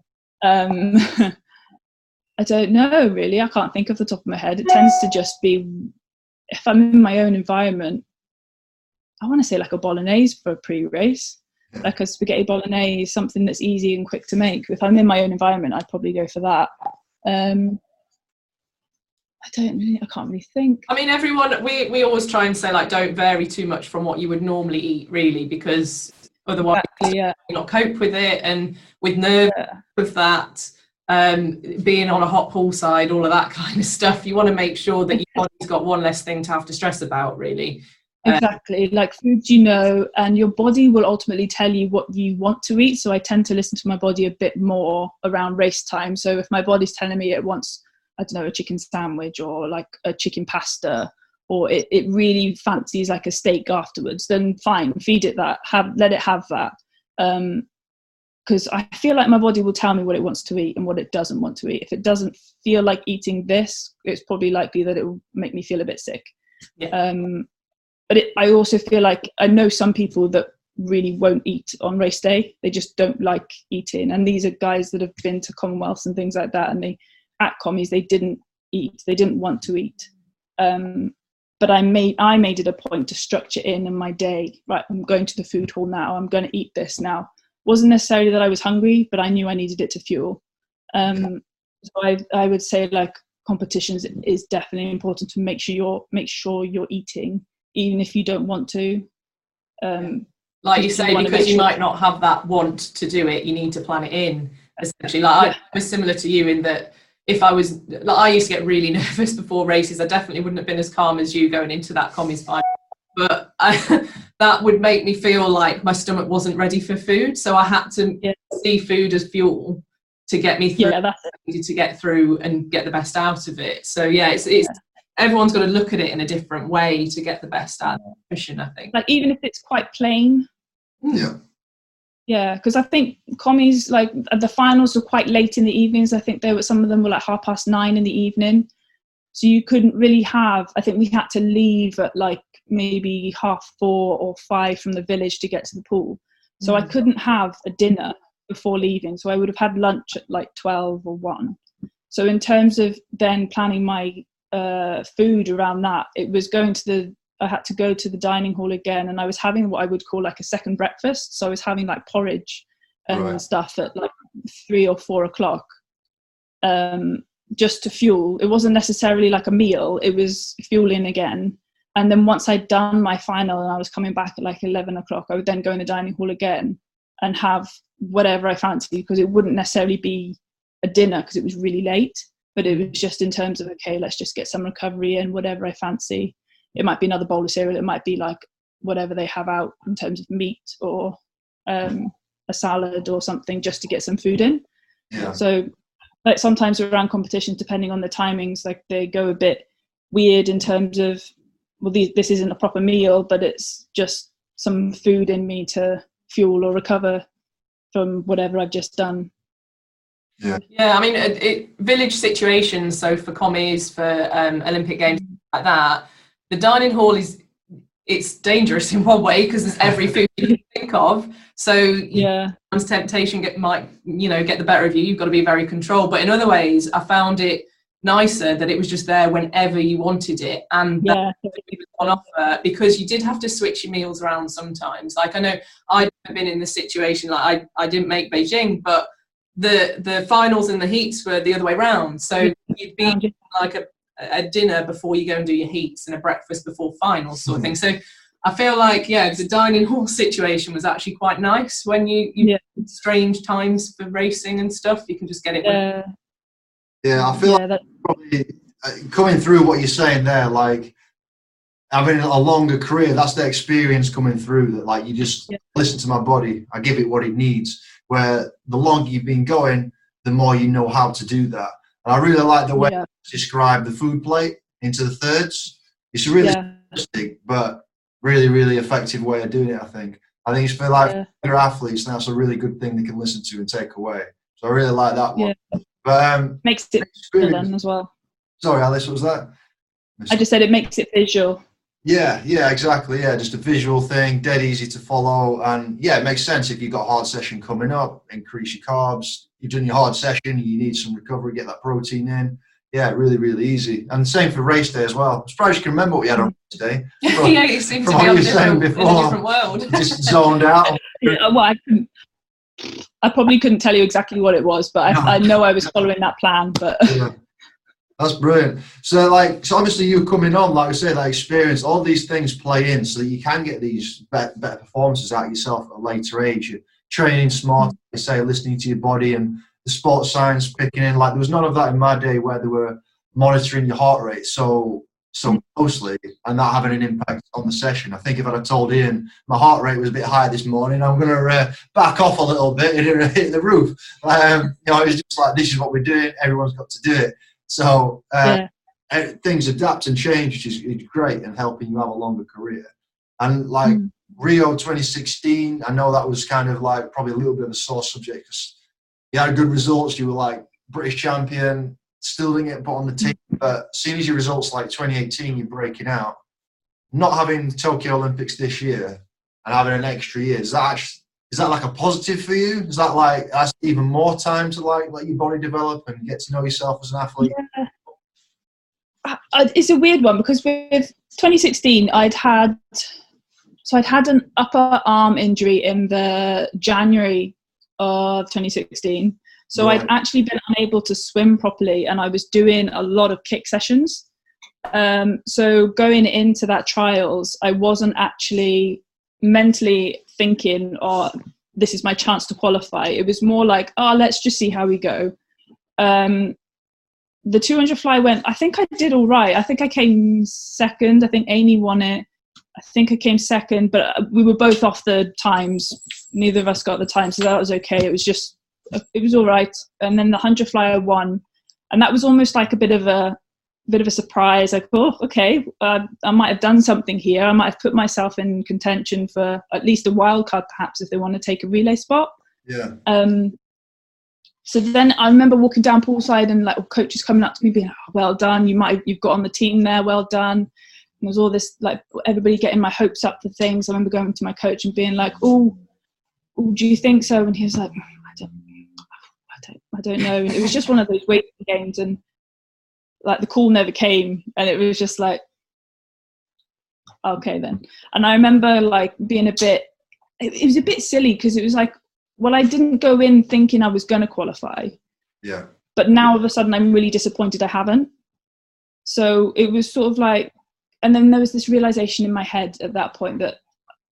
um, I don't know really. I can't think of the top of my head. It tends to just be if I'm in my own environment. I want to say like a bolognese for a pre-race, like a spaghetti bolognese, something that's easy and quick to make. If I'm in my own environment, I'd probably go for that. Um, I don't really, I can't really think. I mean, everyone, we, we always try and say, like, don't vary too much from what you would normally eat, really, because otherwise exactly, yeah. you not cope with it. And with nerves yeah. with that, um, being on a hot poolside, all of that kind of stuff. You want to make sure that your body's got one less thing to have to stress about, really. Um, exactly, like foods you know, and your body will ultimately tell you what you want to eat. So I tend to listen to my body a bit more around race time. So if my body's telling me it wants, I don't know, a chicken sandwich or like a chicken pasta, or it, it really fancies like a steak afterwards, then fine, feed it that, have let it have that. Um, because I feel like my body will tell me what it wants to eat and what it doesn't want to eat. If it doesn't feel like eating this, it's probably likely that it will make me feel a bit sick. Yeah. Um, but it, I also feel like I know some people that really won't eat on race day. They just don't like eating. And these are guys that have been to Commonwealths and things like that. And they, at commies, they didn't eat. They didn't want to eat. Um, but I made I made it a point to structure in in my day. Right, I'm going to the food hall now. I'm going to eat this now wasn't necessarily that I was hungry, but I knew I needed it to fuel. Um, so I, I would say like competitions is definitely important to make sure you're make sure you're eating, even if you don't want to. Um, like you say, because you might not have that want to do it, you need to plan it in. Essentially, like yeah. I was similar to you in that if I was, like I used to get really nervous before races. I definitely wouldn't have been as calm as you going into that commies final but I, that would make me feel like my stomach wasn't ready for food. So I had to Yeah. see food as fuel to get me through Yeah, that's it. needed to get through and get the best out of it. So yeah, it's it's everyone's got to look at it in a different way to get the best out of nutrition. I think. Like even if it's quite plain, Yeah. Yeah. Because I think commies like the finals were quite late in the evenings. I think there were some of them were like half past nine in the evening, so you couldn't really have. I think we had to leave at like maybe half four or five from the village to get to the pool. So I Mm. couldn't have a dinner before leaving. So I would have had lunch at like 12 or 1. So in terms of then planning my uh, food around that, it was going to the, I had to go to the dining hall again and I was having what I would call like a second breakfast. So I was having like porridge and Right. stuff at like three or four o'clock um, just to fuel. It wasn't necessarily like a meal, it was fueling again. And then once I'd done my final and I was coming back at like 11 o'clock, I would then go in the dining hall again and have whatever I fancied because it wouldn't necessarily be a dinner because it was really late, but it was just in terms of, okay, let's just get some recovery and whatever I fancy. It might be another bowl of cereal, it might be like whatever they have out in terms of meat or um, a salad or something just to get some food in. Yeah. So, like sometimes around competitions, depending on the timings, like they go a bit weird in terms of, well, these, this isn't a proper meal, but it's just some food in me to fuel or recover from whatever I've just done. Yeah, I mean, it, it, village situations. So for commies, for um, Olympic games like that, the dining hall is it's dangerous in one way because there's every food you can think of. So Yeah, sometimes temptation get might you know get the better of you. You've got to be very controlled. But in other ways, I found it nicer that it was just there whenever you wanted it, and yeah, on offer because you did have to switch your meals around sometimes. Like I know I've been in this situation. Like I, I didn't make Beijing, but the the finals and the heats were the other way round. So you'd be like a, a dinner before you go and do your heats and a breakfast before finals sort of thing. So I feel like yeah, the dining hall situation was actually quite nice when you you Yeah. strange times for racing and stuff. You can just get it. when- yeah, Yeah. I feel like yeah, that, probably uh, coming through what you're saying there, like having a longer career, that's the experience coming through that like you just Yeah. listen to my body, I give it what it needs. Where the longer you've been going, the more you know how to do that. And I really like the way yeah, you describe the food plate into the thirds. It's a really yeah, simplistic, but really, really effective way of doing it, I think. I think it's for like yeah. your athletes, and that's a really good thing they can listen to and take away. So I really like that one. But um, makes it visual experience- then as well. sorry, Alys, what was that? I just said it makes it visual. Yeah, yeah, exactly. Yeah, just a visual thing, dead easy to follow, and yeah, it makes sense if you've got a hard session coming up. Increase your carbs. You've done your hard session, you need some recovery, get that protein in. Yeah, really, really easy. And same for race day as well. I'm surprised you can remember what you had on race day. From- yeah, you seem to from be what on you a were saying different, in a before. different world. Just zoned out. Yeah, well, I, couldn't- I probably couldn't tell you exactly what it was, but No. I, I know I was following that plan. But yeah. That's brilliant. So, like, so obviously you coming on, like I said, that experience, all these things play in so that you can get these better, better performances out of yourself at a later age. You're training smart, I say, listening to your body and the sports science picking in. Like, there was none of that in my day where they were monitoring your heart rate so so closely and that having an impact on the session. I think if I'd have told Ian my heart rate was a bit higher this morning, I'm going to uh, back off a little bit and hit the roof. Um, you know, it was just like, this is what we're doing. Everyone's got to do it. So uh, yeah, uh, things adapt and change, which is, great and helping you have a longer career. And like Mm. Rio 2016, I know that was kind of like probably a little bit of a sore subject because you had good results. You were like British champion, still didn't get put on the team. But seeing as your results like 2018, you're breaking out. Not having Tokyo Olympics this year and having an extra year, is that actually, is that like a positive for you? Is that like that's even more time to like let your body develop and get to know yourself as an athlete? I, I, it's a weird one because with 2016, I'd had so I'd had an upper arm injury in the January of 2016. So Right. I'd actually been unable to swim properly, and I was doing a lot of kick sessions. Um, so going into that trials, I wasn't actually mentally thinking, "Oh, this is my chance to qualify." It was more like, "Oh, let's just see how we go." Um, the 200 fly went. I think I did all right. I think I came second. I think Amy won it. I think I came second, but uh, we were both off the times. Neither of us got the time, so that was okay. It was just, it was all right. And then the hundred flyer won, and that was almost like a bit of a bit of a surprise. Like, oh, okay, uh, I might have done something here. I might have put myself in contention for at least a wild card, perhaps, if they want to take a relay spot. Yeah. Um, so then I remember walking down poolside and like coaches coming up to me being, oh, "Well done, you might you've got on the team there, well done." And there was all this like everybody getting my hopes up for things. I remember going to my coach and being like, "Oh, do you think so?" And he was like, "I don't, I don't, I don't know." And it was just one of those waiting games, and like the call never came, and it was just like, okay then. And I remember like being a bit, it, it was a bit silly because it was like well, I didn't go in thinking I was going to qualify. Yeah. But now all of a sudden I'm really disappointed I haven't. So it was sort of like, and then there was this realization in my head at that point that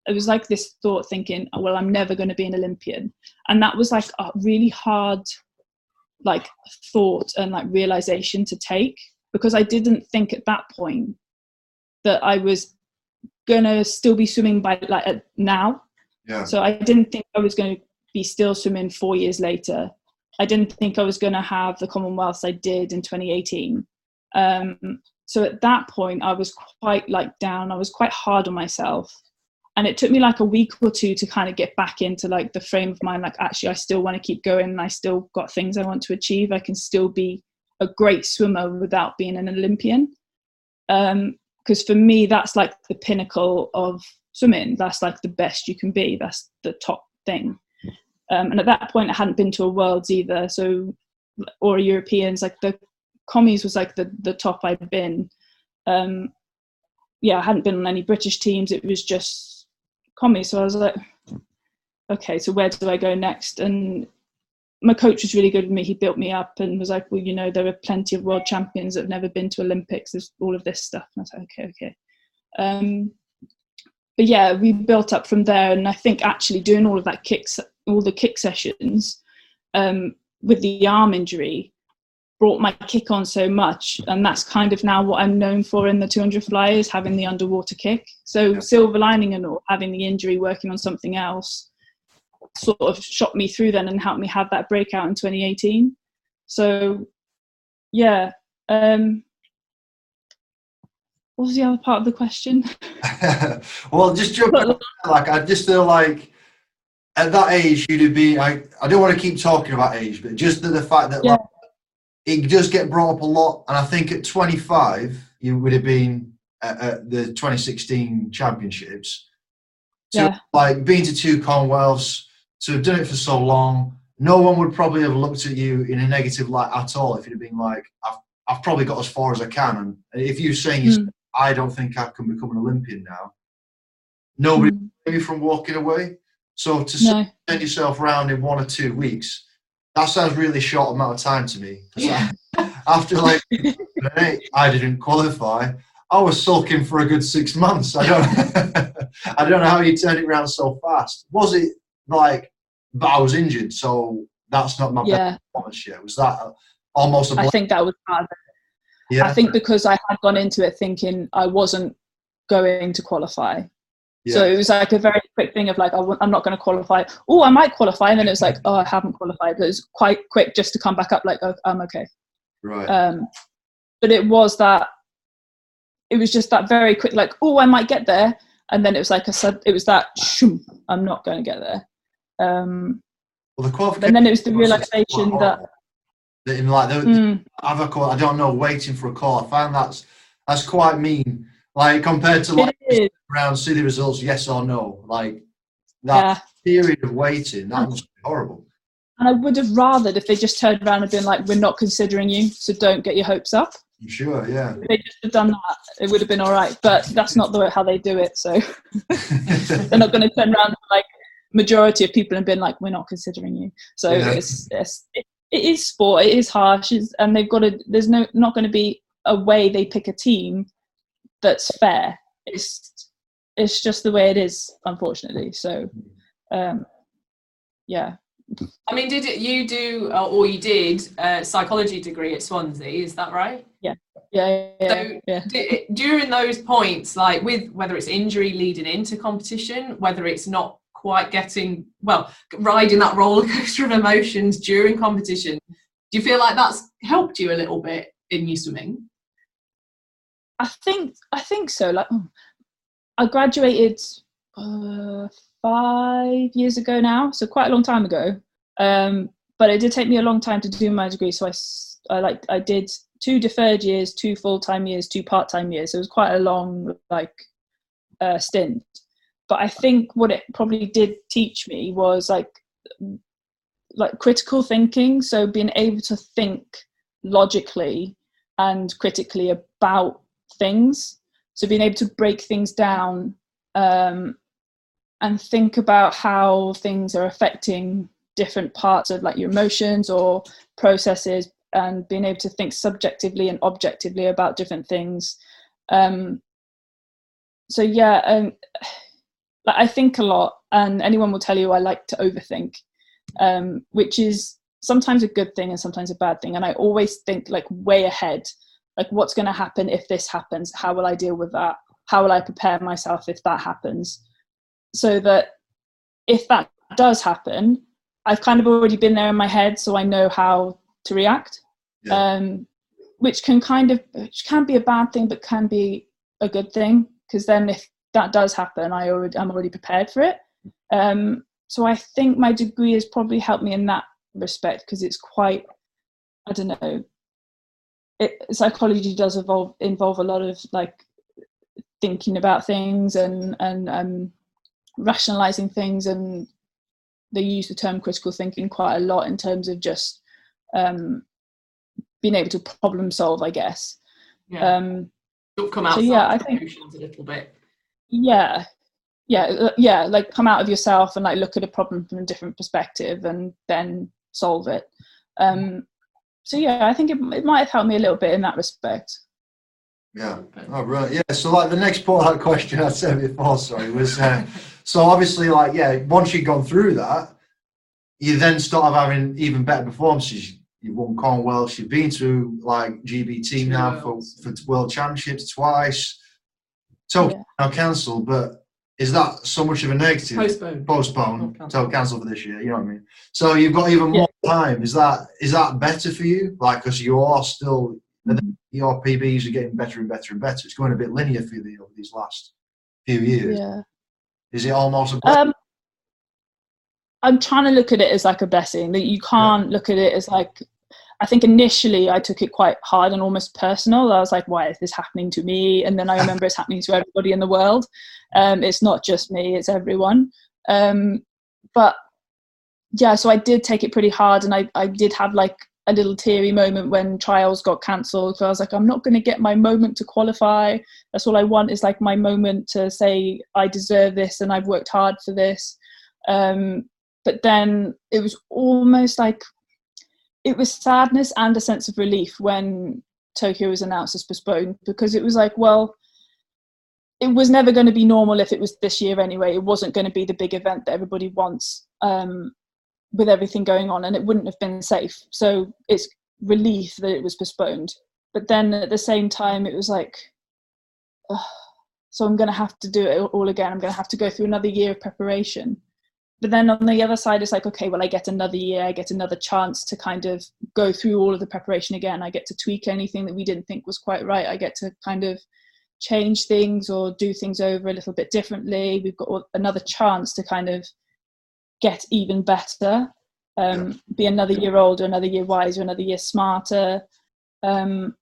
it was like this thought thinking, oh, well, I'm never going to be an Olympian. And that was like a really hard, like thought and like realization to take because I didn't think at that point that I was to still be swimming by like now. Yeah. So I didn't think I was going to be still swimming four years later. I didn't think I was going to have the Commonwealths I did in 2018. Um, so at that point, I was quite like down. I was quite hard on myself, and it took me like a week or two to kind of get back into like the frame of mind. Like actually, I still want to keep going, and I still got things I want to achieve. I can still be a great swimmer without being an Olympian. Because um, for me, that's like the pinnacle of swimming. That's like the best you can be. That's the top thing. Um, and at that point, I hadn't been to a Worlds either, so or Europeans. Like the commies was like the the top I'd been. Um, yeah, I hadn't been on any British teams. It was just commies. So I was like, okay, so where do I go next? And my coach was really good with me. He built me up and was like, well, you know, there are plenty of world champions that have never been to Olympics. There's all of this stuff. And I was like, okay, okay. Um, but yeah, we built up from there. And I think actually doing all of that kicks all the kick sessions um, with the arm injury brought my kick on so much and that's kind of now what i'm known for in the 200 flyers having the underwater kick so yeah. silver lining and all having the injury working on something else sort of shot me through then and helped me have that breakout in 2018 so yeah um what was the other part of the question well just jump like i just feel like at that age, you'd have been. I, I don't want to keep talking about age, but just the, the fact that yeah. like, it does get brought up a lot. And I think at 25, you would have been at, at the 2016 championships. So, yeah. like, being to two Commonwealths, to have done it for so long, no one would probably have looked at you in a negative light at all if you'd have been like, I've, I've probably got as far as I can. And if you're saying, mm. I don't think I can become an Olympian now, nobody mm. from walking away. So to no. turn yourself around in one or two weeks, that sounds really short amount of time to me. Yeah. After like I didn't qualify. I was sulking for a good six months. I don't, I don't know how you turned it around so fast. Was it like, but I was injured, so that's not my yeah. best performance yet. Was that almost? I think that was part of it. Yeah. I think because I had gone into it thinking I wasn't going to qualify, yeah. So it was like a very quick thing of like, oh, I'm not going to qualify. Oh, I might qualify. And then it was like, oh, I haven't qualified. But it was quite quick just to come back up like, oh, I'm okay. Right. Um, but it was that, it was just that very quick, like, oh, I might get there. And then it was like I said, it was that, shoom, I'm not going to get there. Um, well, the qualification. And then it was the realization that. In like, the, mm. a call, I don't know, waiting for a call. I find that's that's quite mean. Like compared to like around see the results yes or no. Like that yeah. period of waiting that must be horrible. And i would have rathered if they just turned around and been like we're not considering you so don't get your hopes up. I'm sure? Yeah. If they just have done that it would have been all right but that's not the way how they do it so. They're not going to turn around like majority of people and been like we're not considering you. So yeah. it's, it's it, it is sport it is harsh and they've got to there's no not going to be a way they pick a team that's fair it's it's just the way it is, unfortunately. So, um, yeah, I mean, did it, you do, uh, or you did, a psychology degree at Swansea? Is that right? Yeah, yeah, So yeah. d- during those points, like with whether it's injury leading into competition, whether it's not quite getting well, riding that roller coaster of emotions during competition, do you feel like that's helped you a little bit in your swimming? I think I think so. Like, mm, I graduated uh, five years ago now, so quite a long time ago. Um, but it did take me a long time to do my degree. So I, I like I did two deferred years, two full time years, two part time years. So it was quite a long like uh, stint. But I think what it probably did teach me was like like critical thinking. So being able to think logically and critically about things. So being able to break things down um, and think about how things are affecting different parts of like your emotions or processes and being able to think subjectively and objectively about different things um so yeah um i think a lot and anyone will tell you i like to overthink um which is sometimes a good thing and sometimes a bad thing and i always think like way ahead like what's going to happen if this happens? How will i deal with that? How will i prepare myself if that happens? So that if that does happen i've kind of already been there in my head so i know how to react. Yeah. um which can kind of which can be a bad thing but can be a good thing because then if that does happen i already i'm already prepared for it. Um so i think my degree has probably helped me in that respect because it's quite i don't know it, psychology does involve involve a lot of like thinking about things and and um rationalizing things and they use the term critical thinking quite a lot in terms of just um being able to problem solve i guess Yeah. um come so yeah, I think- a little bit. yeah yeah uh, yeah like come out of yourself and like look at a problem from a different perspective and then solve it um so yeah i think it, it might have helped me a little bit in that respect Yeah. Oh, right. Yeah. So, like, the next part of that question I said before, sorry, was uh, so obviously, like, yeah, once you've gone through that, you then start having even better performances. You've won Commonwealth, you've been to like GBT Two now for, for World Championships twice. So, Yeah. now cancelled, but is that so much of a negative? Postpone. Postpone, so cancel for this year. You know what I mean? So you've got even more time. Is that is that better for you? Like, because you are still your PBs are getting better and better and better. It's going a bit linear for you over these last few years. yeah Is it almost a um i'm trying to look at it as like a blessing that you can't look at it as like i think initially i took it quite hard and almost personal i was like why is this happening to me and then i remember it's happening to everybody in the world um it's not just me it's everyone. Um but yeah so i did take it pretty hard and i i did have like a little teary moment when trials got cancelled so i was like i'm not going to get my moment to qualify. That's all i want is like my moment to say i deserve this and i've worked hard for this um but then it was almost like it was sadness and a sense of relief when tokyo was announced as postponed because it was like well it was never going to be normal if it was this year anyway. It wasn't going to be the big event that everybody wants um with everything going on and it wouldn't have been safe. So it's relief that it was postponed. But then at the same time it was like so i'm going to have to do it all again. I'm going to have to go through another year of preparation. But then on the other side it's like okay well i get another year. I get another chance to kind of go through all of the preparation again. I get to tweak anything that we didn't think was quite right. I get to kind of change things or do things over a little bit differently. We've got another chance to kind of get even better um, be another year older another year wiser another year smarter. Um,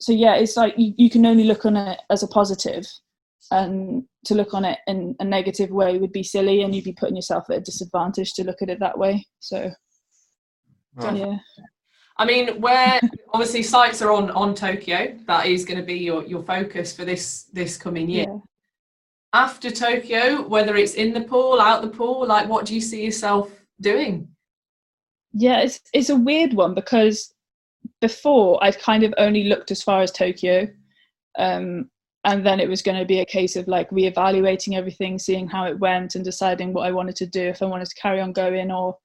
so yeah it's like you, you can only look on it as a positive and to look on it in a negative way would be silly and you'd be putting yourself at a disadvantage to look at it that way. So Right. yeah I mean, where obviously sites are on on Tokyo, that is going to be your your focus for this this coming year. yeah After Tokyo, whether it's in the pool, out the pool, like what do you see yourself doing? yeah it's it's a weird one because before I've kind of only looked as far as Tokyo um and then it was going to be a case of like reevaluating everything seeing how it went and deciding what I wanted to do if I wanted to carry on going or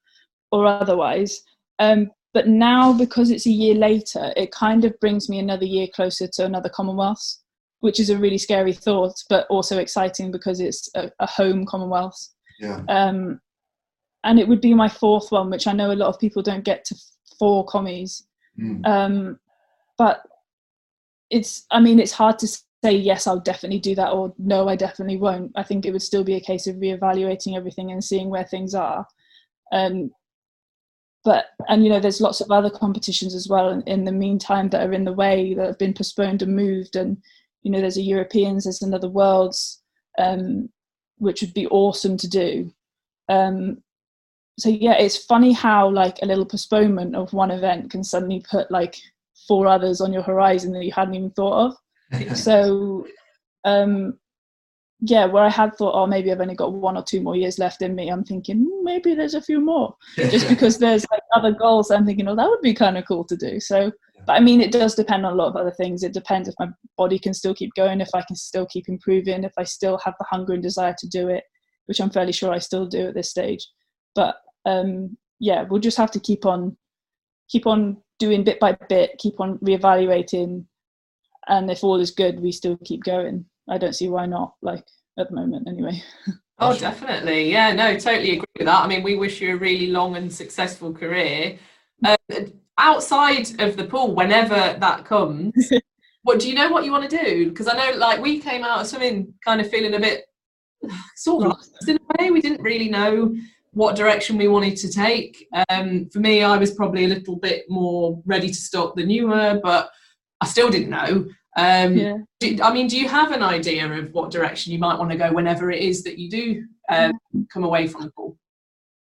or otherwise. Um, but now, because it's a year later, it kind of brings me another year closer to another Commonwealth, which is a really scary thought, but also exciting because it's a, a home Commonwealth. Yeah. Um, and it would be my fourth one, which I know a lot of people don't get to four commies. Mm. Um, but it's, I mean, it's hard to say yes, I'll definitely do that, or no, I definitely won't. I think it would still be a case of reevaluating everything and seeing where things are. Um, but and you know, there's lots of other competitions as well in, in the meantime that are in the way that have been postponed and moved. And you know, there's a Europeans, there's another Worlds, um, which would be awesome to do. Um, so yeah, it's funny how like a little postponement of one event can suddenly put like four others on your horizon that you hadn't even thought of so um yeah where i had thought oh maybe i've only got one or two more years left in me i'm thinking "Hmm, maybe there's a few more. Just because there's like other goals i'm thinking oh that would be kind of cool to do. So but i mean it does depend on a lot of other things. It depends if my body can still keep going if i can still keep improving if i still have the hunger and desire to do it which i'm fairly sure i still do at this stage. But um yeah we'll just have to keep on keep on doing bit by bit keep on reevaluating and if all is good we still keep going i don't see why not like at the moment anyway Oh, definitely. Yeah, no, totally agree with that. I mean, we wish you a really long and successful career. Uh, outside of the pool, whenever that comes, what do you know what you want to do? Because I know, like, we came out of swimming kind of feeling a bit sort of lost in a way. We didn't really know what direction we wanted to take. Um, for me, I was probably a little bit more ready to stop than you were, but I still didn't know. Um, yeah do, I mean, do you have an idea of what direction you might want to go whenever it is that you do um, come away from the pool?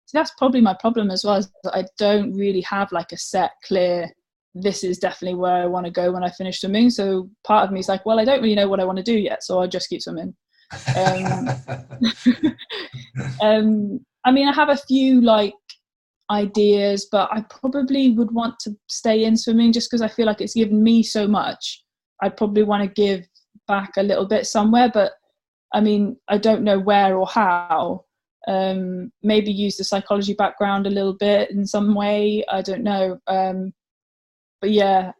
so that's probably my problem as well is that i don't really have like a set clear this is definitely where i want to go when i finish swimming so part of me is like well i don't really know what i want to do yet so i'll just keep swimming um, um, I mean, I have a few like ideas, but I probably would want to stay in swimming just because I feel like it's given me so much. I'd probably want to give back a little bit somewhere, but I mean, I don't know where or how. Um, maybe use the psychology background a little bit in some way. I don't know. Um, but yeah,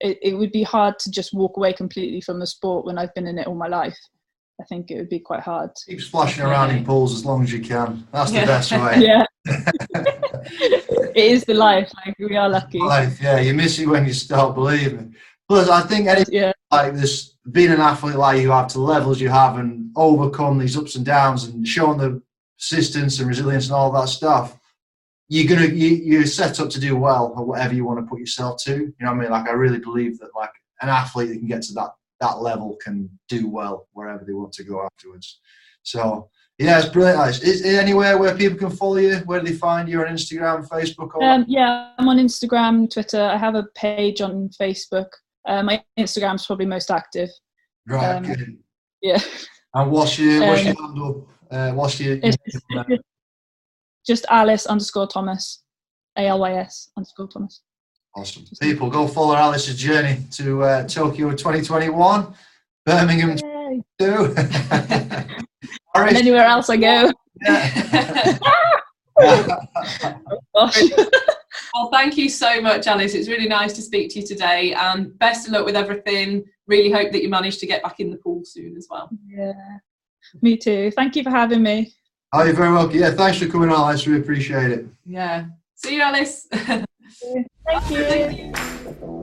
it, it would be hard to just walk away completely from the sport when I've been in it all my life. I think it would be quite hard. Keep splashing around in pools as long as you can. That's the best way. Yeah, it is the life. Like we are lucky. Life, yeah, you miss it when you start believing. Plus, I think any Yeah, like this, being an athlete like you have to the levels you have and overcome these ups and downs and showing the persistence and resilience and all that stuff, you're gonna you, you're set up to do well at whatever you want to put yourself to. You know what I mean? Like I really believe that like an athlete that can get to that that level can do well wherever they want to go afterwards. So yeah, it's brilliant. Is there anywhere where people can follow you? Where do they find you on Instagram, Facebook, or um, yeah. I'm on Instagram, Twitter. I have a page on Facebook. Uh, my Instagram's probably most active. right? um, good. Yeah, And what's your what's your um, handle? Uh, what's your it's just, just Alys underscore Thomas, A L Y S underscore Thomas. Awesome. People, go follow Alys's journey to uh, Tokyo 2021, Birmingham Yay. too. And anywhere else I go. yeah. Gosh. Well, thank you so much, Alys. It's really nice to speak to you today, and best of luck with everything. Really hope that you manage to get back in the pool soon as well. yeah, me too. Thank you for having me. oh, you're very welcome. Yeah, thanks for coming on, Alys. We appreciate it. Yeah. See you, Alys. Thank you.